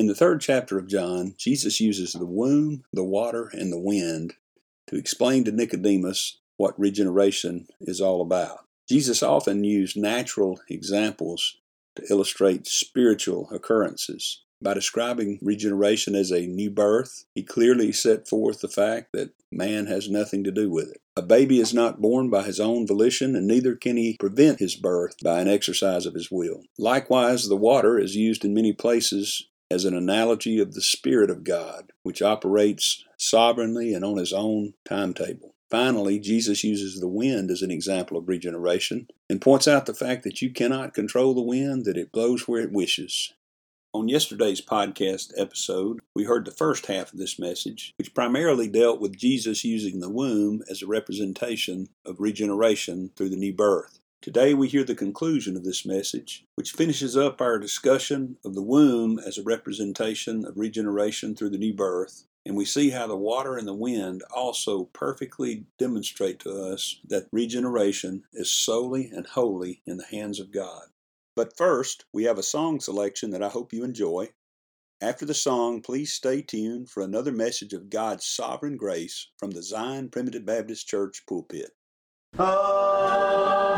In the third chapter of John, Jesus uses the womb, the water, and the wind to explain to Nicodemus what regeneration is all about. Jesus often used natural examples to illustrate spiritual occurrences. By describing regeneration as a new birth, he clearly set forth the fact that man has nothing to do with it. A baby is not born by his own volition, and neither can he prevent his birth by an exercise of his will. Likewise, the water is used in many places as an analogy of the Spirit of God, which operates sovereignly and on his own timetable. Finally, Jesus uses the wind as an example of regeneration and points out the fact that you cannot control the wind, that it blows where it wishes. On yesterday's podcast episode, we heard the first half of this message, which primarily dealt with Jesus using the womb as a representation of regeneration through the new birth. Today we hear the conclusion of this message, which finishes up our discussion of the womb as a representation of regeneration through the new birth, and we see how the water and the wind also perfectly demonstrate to us that regeneration is solely and wholly in the hands of God. But first, we have a song selection that I hope you enjoy. After the song, please stay tuned for another message of God's sovereign grace from the Zion Primitive Baptist Church pulpit. Listen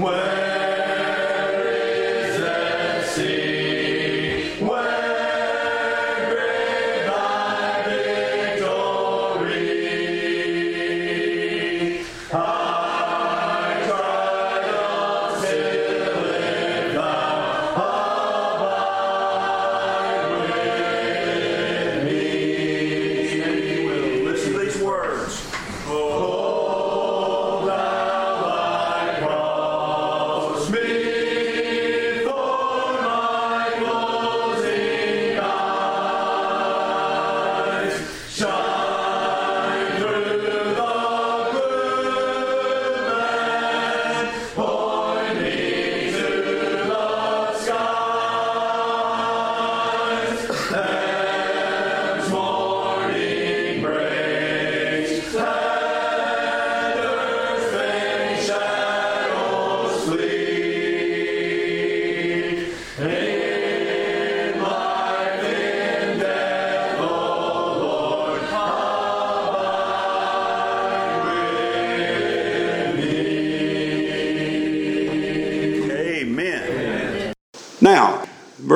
to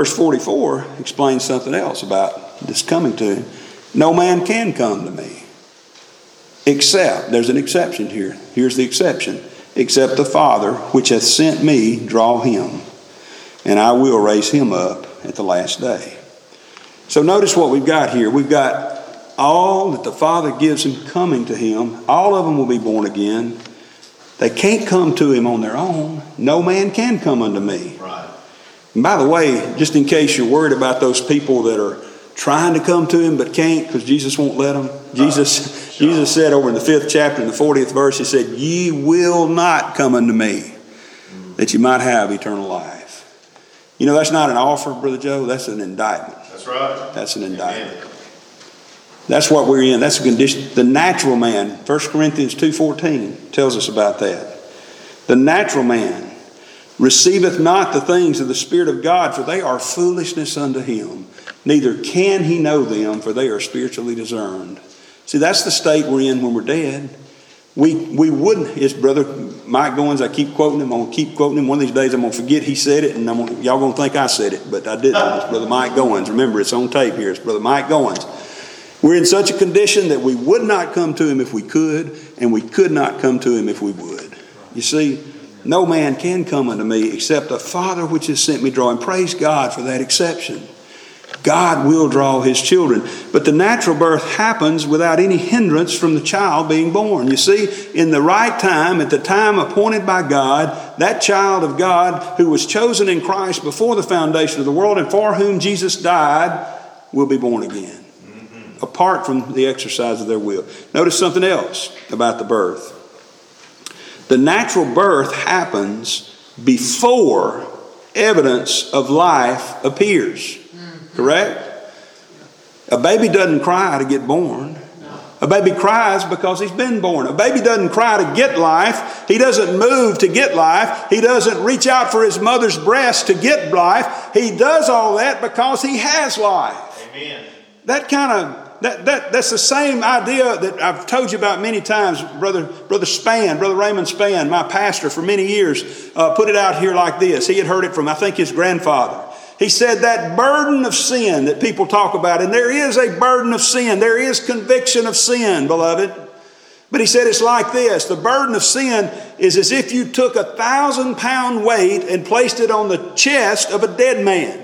verse 44 explains something else about this coming to him. No man can come to me except, there's an exception here. Here's the exception. Except the Father which hath sent me draw him, and I will raise him up at the last day. So notice what we've got here. We've got all that the Father gives him coming to him. All of them will be born again. They can't come to him on their own. No man can come unto me. And by the way, just in case you're worried about those people that are trying to come to him but can't because Jesus won't let them, uh, Jesus, Jesus said over in the fifth chapter, in the 40th verse, He said, Ye will not come unto me that you might have eternal life. You know, that's not an offer, Brother Joe, that's an indictment. That's right. That's an indictment. Amen. That's what we're in. That's the condition. The natural man, 1 Corinthians 2.14 tells us about that. The natural man receiveth not the things of the Spirit of God, for they are foolishness unto him. Neither can he know them, for they are spiritually discerned. See, that's the state we're in when we're dead. We, we wouldn't, his brother Mike Goins, I keep quoting him, I'm going to keep quoting him. One of these days I'm going to forget he said it, and I'm gonna, y'all going to think I said it, but I didn't. It's Brother Mike Goins. Remember, it's on tape here. It's Brother Mike Goins. We're in such a condition that we would not come to him if we could, and we could not come to him if we would. You see, no man can come unto me except the Father which has sent me draw. And praise God for that exception. God will draw his children. But the natural birth happens without any hindrance from the child being born. You see, in the right time, at the time appointed by God, that child of God who was chosen in Christ before the foundation of the world and for whom Jesus died will be born again mm-hmm. apart from the exercise of their will. Notice something else about the birth. The natural birth happens before evidence of life appears. Correct? A baby doesn't cry to get born. A baby cries because he's been born. A baby doesn't cry to get life. He doesn't move to get life. He doesn't reach out for his mother's breast to get life. He does all that because he has life. Amen. That kind of that, that that's the same idea that I've told you about many times. Brother Brother Span, Brother Raymond Span, my pastor for many years, uh, put it out here like this. He had heard it from I think his grandfather. He said that burden of sin that people talk about, and there is a burden of sin. There is conviction of sin, beloved. But he said it's like this the burden of sin is as if you took a thousand pound weight and placed it on the chest of a dead man.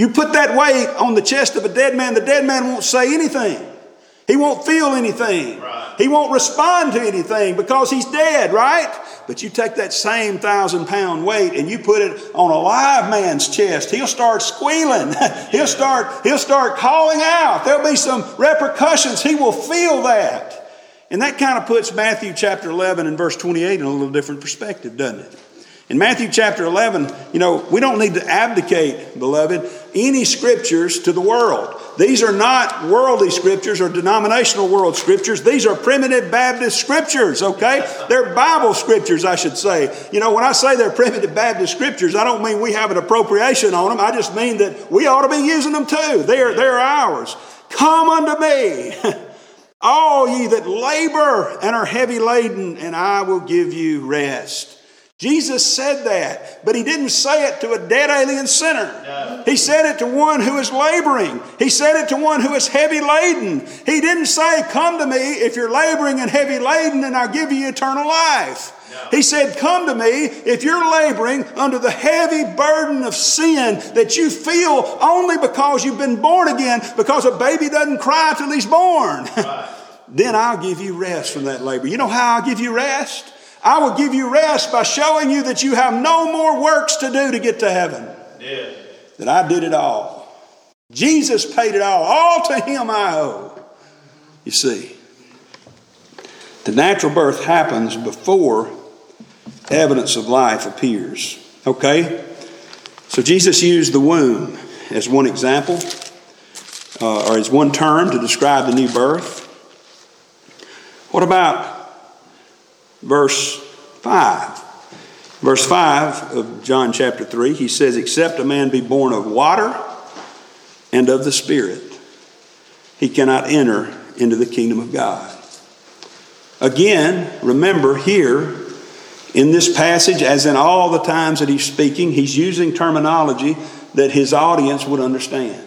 You put that weight on the chest of a dead man, the dead man won't say anything. He won't feel anything. Right. He won't respond to anything because he's dead, right? But you take that same thousand pound weight and you put it on a live man's chest, he'll start squealing. he'll start, he'll start calling out. There'll be some repercussions. He will feel that. And that kind of puts Matthew chapter 11 and verse 28 in a little different perspective, doesn't it? In Matthew chapter 11, you know, we don't need to abdicate, beloved, any scriptures to the world. These are not worldly scriptures or denominational world scriptures. These are primitive Baptist scriptures, okay? They're Bible scriptures, I should say. You know, when I say they're primitive Baptist scriptures, I don't mean we have an appropriation on them. I just mean that we ought to be using them too. They're, they're ours. Come unto me, all ye that labor and are heavy laden, and I will give you rest. Jesus said that, but he didn't say it to a dead alien sinner. No. He said it to one who is laboring. He said it to one who is heavy laden. He didn't say, Come to me if you're laboring and heavy laden, and I'll give you eternal life. No. He said, Come to me if you're laboring under the heavy burden of sin that you feel only because you've been born again, because a baby doesn't cry till he's born. Right. then I'll give you rest from that labor. You know how I'll give you rest? I will give you rest by showing you that you have no more works to do to get to heaven. Yeah. That I did it all. Jesus paid it all. All to Him I owe. You see, the natural birth happens before evidence of life appears. Okay? So Jesus used the womb as one example, uh, or as one term to describe the new birth. What about verse 5. Verse 5 of John chapter 3, he says, Except a man be born of water and of the Spirit, he cannot enter into the kingdom of God. Again, remember here in this passage, as in all the times that he's speaking, he's using terminology that his audience would understand.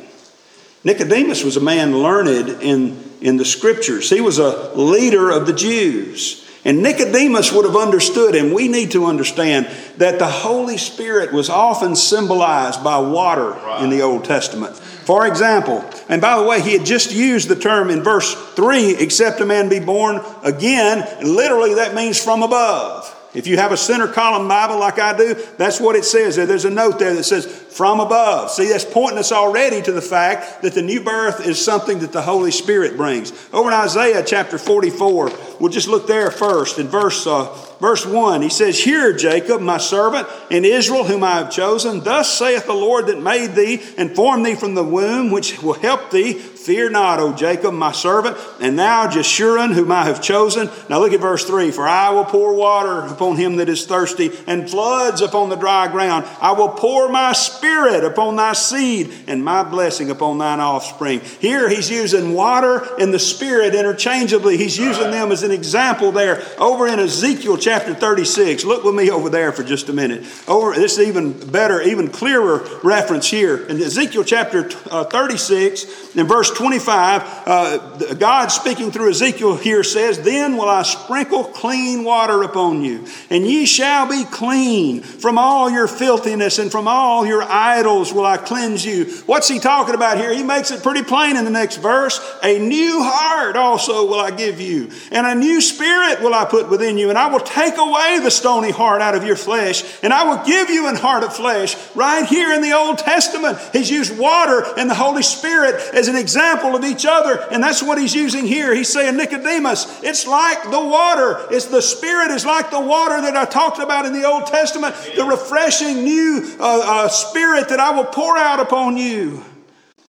Nicodemus was a man learned in, in the scriptures, he was a leader of the Jews. And Nicodemus would have understood, and we need to understand that the Holy Spirit was often symbolized by water right. in the Old Testament. For example, and by the way, he had just used the term in verse 3 except a man be born again. Literally, that means from above. If you have a center column Bible like I do, that's what it says there. There's a note there that says from above. See, that's pointing us already to the fact that the new birth is something that the Holy Spirit brings. Over in Isaiah chapter 44, we'll just look there first. In verse, uh, verse 1, he says, Hear, Jacob, my servant, and Israel, whom I have chosen. Thus saith the Lord that made thee and formed thee from the womb, which will help thee. Fear not, O Jacob, my servant, and now Jeshurun, whom I have chosen. Now look at verse 3 For I will pour water upon him that is thirsty, and floods upon the dry ground. I will pour my spirit upon thy seed, and my blessing upon thine offspring. Here he's using water and the spirit interchangeably. He's using them as an example there. Over in Ezekiel chapter 36, look with me over there for just a minute. Over this is even better, even clearer reference here. In Ezekiel chapter uh, 36, in verse 25, uh, God speaking through Ezekiel here says, Then will I sprinkle clean water upon you, and ye shall be clean. From all your filthiness and from all your idols will I cleanse you. What's he talking about here? He makes it pretty plain in the next verse. A new heart also will I give you, and a new spirit will I put within you, and I will take away the stony heart out of your flesh, and I will give you an heart of flesh. Right here in the Old Testament, he's used water and the Holy Spirit as an example of each other. And that's what he's using here. He's saying, Nicodemus, it's like the water. It's the Spirit is like the water that I talked about in the Old Testament, the refreshing new uh, uh, Spirit that I will pour out upon you.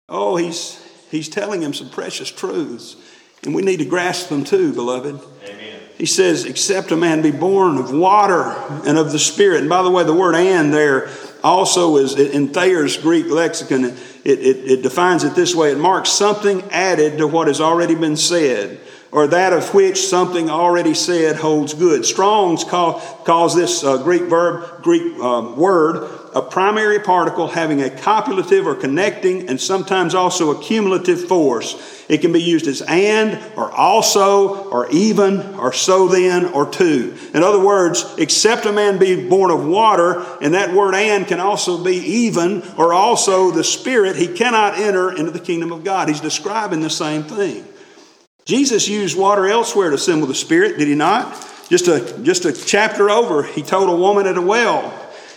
Oh, he's, he's telling him some precious truths. And we need to grasp them too, beloved. Amen. He says, Except a man be born of water and of the Spirit. And by the way, the word and there also is in Thayer's Greek lexicon, it, it, it, defines it this way it marks something added to what has already been said, or that of which something already said holds good. Strong's call, calls this uh, Greek verb, Greek um, word, a primary particle having a copulative or connecting and sometimes also a cumulative force. It can be used as and or also or even or so then or to. In other words, except a man be born of water, and that word and can also be even or also the Spirit, he cannot enter into the kingdom of God. He's describing the same thing. Jesus used water elsewhere to symbol the Spirit, did he not? Just a, just a chapter over, he told a woman at a well,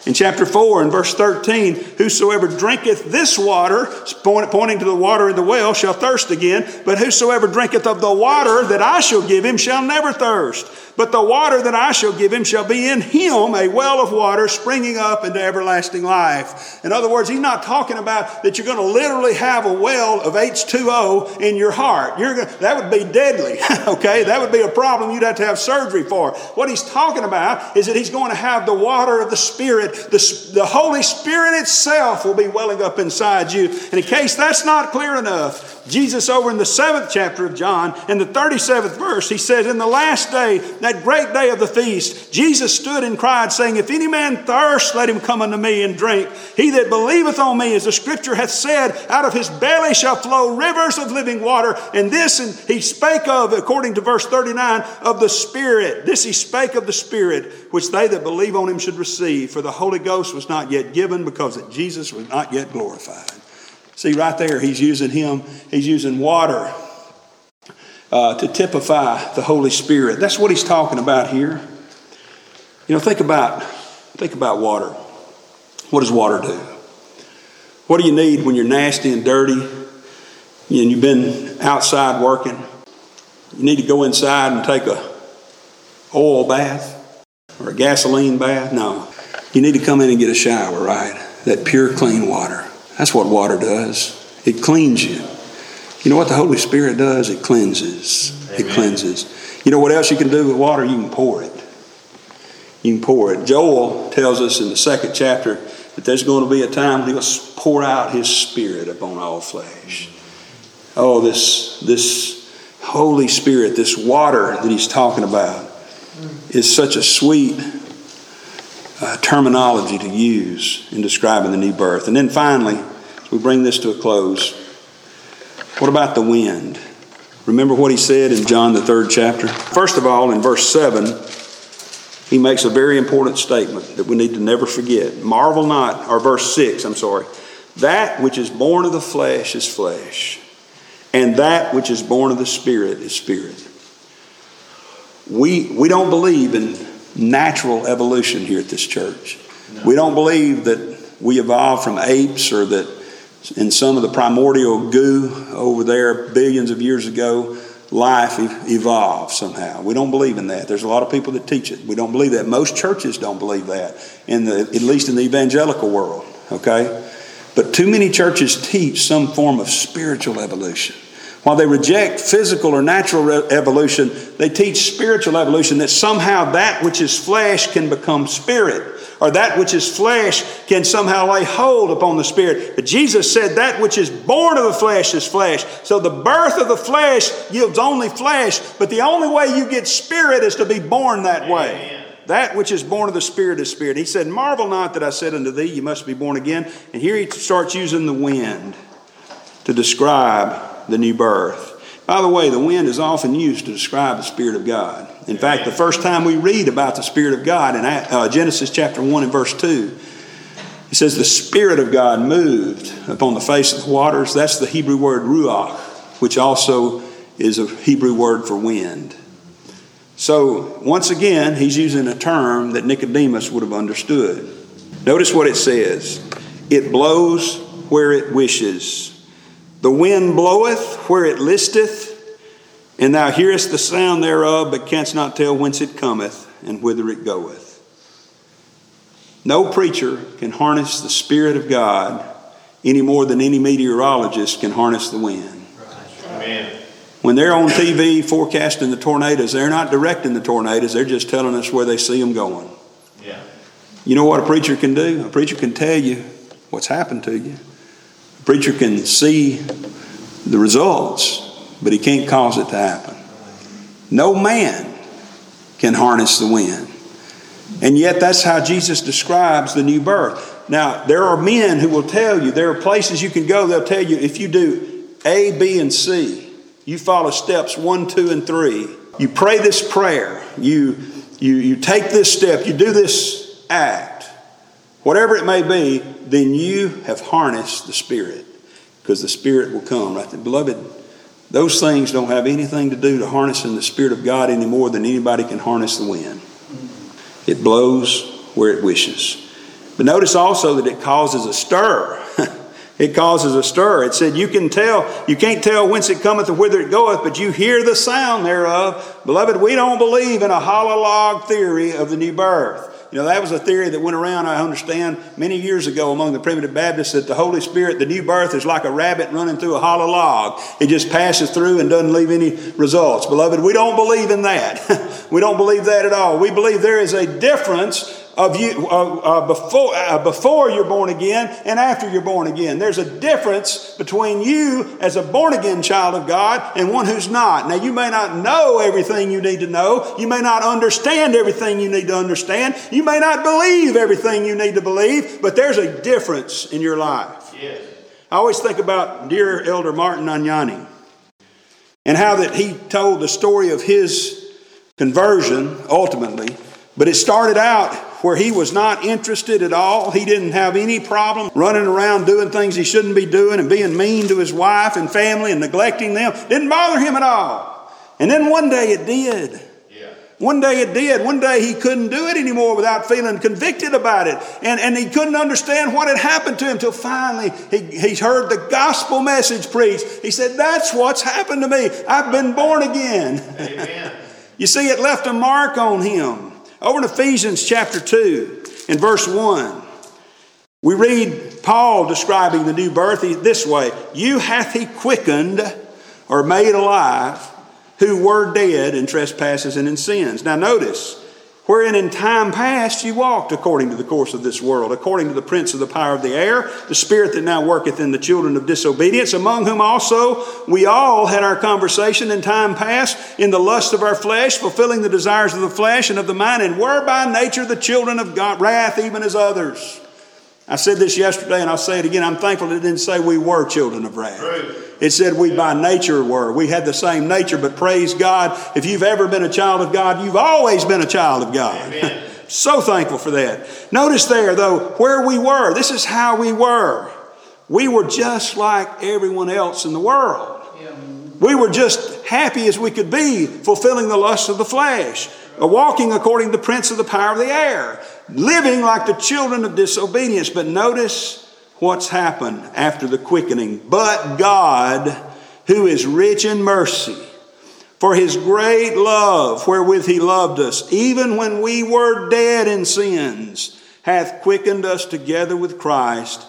in chapter 4 and verse 13, whosoever drinketh this water, pointing to the water in the well, shall thirst again. But whosoever drinketh of the water that I shall give him shall never thirst. But the water that I shall give him shall be in him a well of water springing up into everlasting life. In other words, he's not talking about that you're going to literally have a well of H2O in your heart. You're going, that would be deadly, okay? That would be a problem you'd have to have surgery for. What he's talking about is that he's going to have the water of the Spirit. The, the Holy Spirit itself will be welling up inside you. And in case that's not clear enough, Jesus, over in the seventh chapter of John, in the 37th verse, he says, In the last day, that great day of the feast, Jesus stood and cried, saying, If any man thirst, let him come unto me and drink. He that believeth on me, as the scripture hath said, out of his belly shall flow rivers of living water. And this and he spake of, according to verse 39, of the Spirit. This he spake of the Spirit, which they that believe on him should receive. For the Holy Ghost was not yet given, because that Jesus was not yet glorified. See, right there, he's using him, he's using water uh, to typify the Holy Spirit. That's what he's talking about here. You know, think about, think about water. What does water do? What do you need when you're nasty and dirty and you've been outside working? You need to go inside and take a oil bath or a gasoline bath? No. You need to come in and get a shower, right? That pure, clean water. That's what water does. It cleans you. You know what the Holy Spirit does? It cleanses. Amen. It cleanses. You know what else you can do with water? You can pour it. You can pour it. Joel tells us in the second chapter that there's going to be a time when he'll pour out his spirit upon all flesh. Oh, this, this Holy Spirit, this water that he's talking about, is such a sweet uh, terminology to use in describing the new birth. And then finally, we bring this to a close. What about the wind? Remember what he said in John, the third chapter? First of all, in verse 7, he makes a very important statement that we need to never forget. Marvel not, or verse 6, I'm sorry. That which is born of the flesh is flesh, and that which is born of the Spirit is spirit. We, we don't believe in natural evolution here at this church. No. We don't believe that we evolved from apes or that in some of the primordial goo over there billions of years ago, life evolved somehow. We don't believe in that. There's a lot of people that teach it. We don't believe that. Most churches don't believe that, in the, at least in the evangelical world, okay? But too many churches teach some form of spiritual evolution. While they reject physical or natural evolution, they teach spiritual evolution that somehow that which is flesh can become spirit, or that which is flesh can somehow lay hold upon the spirit. But Jesus said that which is born of the flesh is flesh. So the birth of the flesh yields only flesh, but the only way you get spirit is to be born that way. Amen. That which is born of the Spirit is Spirit. He said, Marvel not that I said unto thee, You must be born again. And here he starts using the wind to describe the new birth. By the way, the wind is often used to describe the Spirit of God. In fact, the first time we read about the Spirit of God in uh, Genesis chapter 1 and verse 2, it says, The Spirit of God moved upon the face of the waters. That's the Hebrew word ruach, which also is a Hebrew word for wind. So, once again, he's using a term that Nicodemus would have understood. Notice what it says it blows where it wishes the wind bloweth where it listeth, and thou hearest the sound thereof, but canst not tell whence it cometh and whither it goeth. No preacher can harness the Spirit of God any more than any meteorologist can harness the wind. Amen. When they're on TV forecasting the tornadoes, they're not directing the tornadoes, they're just telling us where they see them going. Yeah. You know what a preacher can do? A preacher can tell you what's happened to you preacher can see the results, but he can't cause it to happen. No man can harness the wind. And yet, that's how Jesus describes the new birth. Now, there are men who will tell you, there are places you can go, they'll tell you if you do A, B, and C, you follow steps one, two, and three, you pray this prayer, you, you, you take this step, you do this act, whatever it may be, then you have harnessed the Spirit because the Spirit will come. Right. Beloved, those things don't have anything to do to harnessing the Spirit of God any more than anybody can harness the wind. It blows where it wishes. But notice also that it causes a stir. it causes a stir. It said, You can tell, you can't tell whence it cometh or whither it goeth, but you hear the sound thereof. Beloved, we don't believe in a hollow log theory of the new birth. You know, that was a theory that went around, I understand, many years ago among the primitive Baptists that the Holy Spirit, the new birth, is like a rabbit running through a hollow log. It just passes through and doesn't leave any results. Beloved, we don't believe in that. we don't believe that at all. We believe there is a difference of you uh, uh, before, uh, before you're born again and after you're born again. There's a difference between you as a born again child of God and one who's not. Now, you may not know everything you need to know. You may not understand everything you need to understand. You may not believe everything you need to believe, but there's a difference in your life. Yes. I always think about dear Elder Martin Anyani and how that he told the story of his conversion ultimately. But it started out where he was not interested at all. He didn't have any problem running around doing things he shouldn't be doing and being mean to his wife and family and neglecting them. Didn't bother him at all. And then one day it did. One day it did. One day he couldn't do it anymore without feeling convicted about it. And, and he couldn't understand what had happened to him until finally he, he heard the gospel message preached. He said, That's what's happened to me. I've been born again. Amen. you see, it left a mark on him. Over in Ephesians chapter 2, in verse 1, we read Paul describing the new birth this way You hath he quickened or made alive who were dead in trespasses and in sins. Now, notice, wherein in time past you walked according to the course of this world, according to the prince of the power of the air, the spirit that now worketh in the children of disobedience, among whom also we all had our conversation in time past in the lust of our flesh, fulfilling the desires of the flesh and of the mind, and were by nature the children of God, wrath, even as others. I said this yesterday and I'll say it again. I'm thankful it didn't say we were children of wrath. It said we by nature were. We had the same nature, but praise God, if you've ever been a child of God, you've always been a child of God. so thankful for that. Notice there, though, where we were. This is how we were. We were just like everyone else in the world. We were just happy as we could be, fulfilling the lusts of the flesh, uh, walking according to the prince of the power of the air living like the children of disobedience. But notice what's happened after the quickening. But God, who is rich in mercy, for his great love wherewith he loved us, even when we were dead in sins, hath quickened us together with Christ.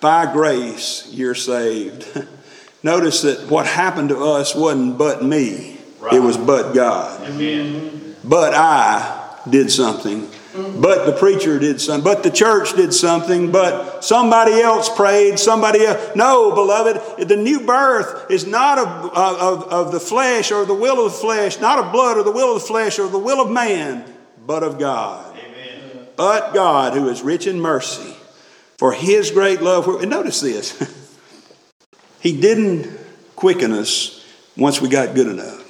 By grace you're saved. Notice that what happened to us wasn't but me, right. it was but God. Amen. But I did something but the preacher did something, but the church did something, but somebody else prayed, somebody else. No, beloved, the new birth is not of, of, of the flesh or the will of the flesh, not of blood or the will of the flesh or the will of man, but of God. Amen. But God, who is rich in mercy, for his great love. And notice this He didn't quicken us once we got good enough.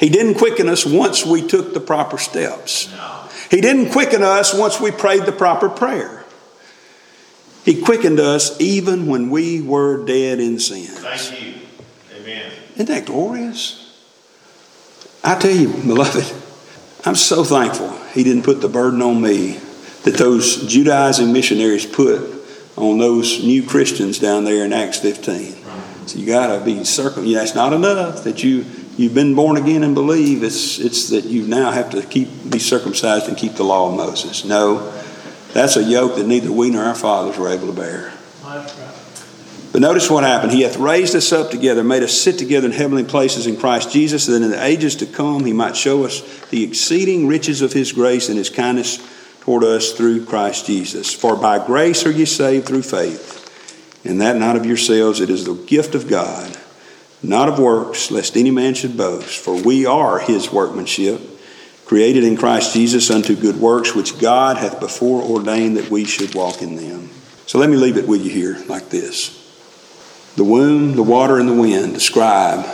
He didn't quicken us once we took the proper steps. No. He didn't quicken us once we prayed the proper prayer. He quickened us even when we were dead in sin. Thank you. Amen. Isn't that glorious? I tell you, beloved, I'm so thankful he didn't put the burden on me that those Judaizing missionaries put on those new Christians down there in Acts 15. So you got to be circum. Yeah, it's not enough that you you've been born again and believe, it's, it's that you now have to keep be circumcised and keep the law of Moses. No, that's a yoke that neither we nor our fathers were able to bear. But notice what happened. He hath raised us up together, made us sit together in heavenly places in Christ Jesus, that in the ages to come he might show us the exceeding riches of his grace and his kindness toward us through Christ Jesus. For by grace are ye saved through faith, and that not of yourselves, it is the gift of God not of works, lest any man should boast. For we are his workmanship, created in Christ Jesus unto good works, which God hath before ordained that we should walk in them. So let me leave it with you here like this The womb, the water, and the wind describe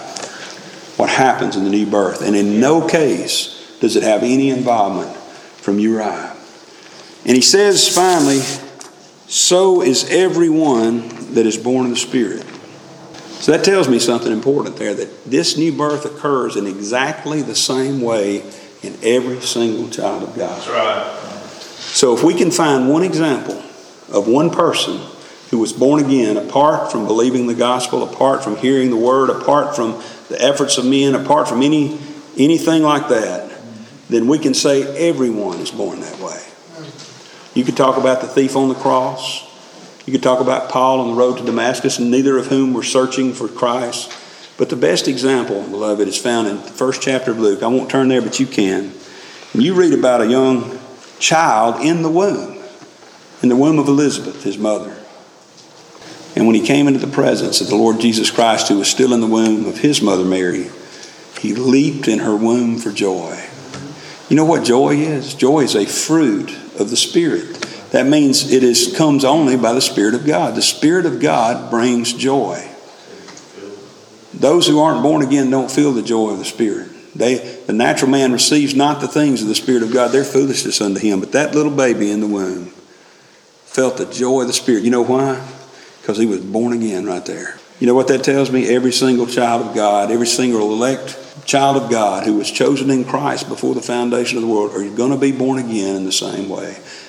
what happens in the new birth. And in no case does it have any involvement from Uriah. And he says finally, so is everyone that is born of the Spirit. So that tells me something important there that this new birth occurs in exactly the same way in every single child of God. That's right. So if we can find one example of one person who was born again apart from believing the gospel, apart from hearing the word, apart from the efforts of men, apart from any anything like that, then we can say everyone is born that way. You could talk about the thief on the cross. You could talk about Paul on the road to Damascus, and neither of whom were searching for Christ. But the best example, beloved, is found in the first chapter of Luke. I won't turn there, but you can. And you read about a young child in the womb, in the womb of Elizabeth, his mother. And when he came into the presence of the Lord Jesus Christ, who was still in the womb of his mother Mary, he leaped in her womb for joy. You know what joy is? Joy is a fruit of the Spirit. That means it is comes only by the Spirit of God. The Spirit of God brings joy. Those who aren't born again don't feel the joy of the Spirit. They, the natural man receives not the things of the Spirit of God. They're foolishness unto him. But that little baby in the womb felt the joy of the Spirit. You know why? Because he was born again right there. You know what that tells me? Every single child of God, every single elect child of God who was chosen in Christ before the foundation of the world are going to be born again in the same way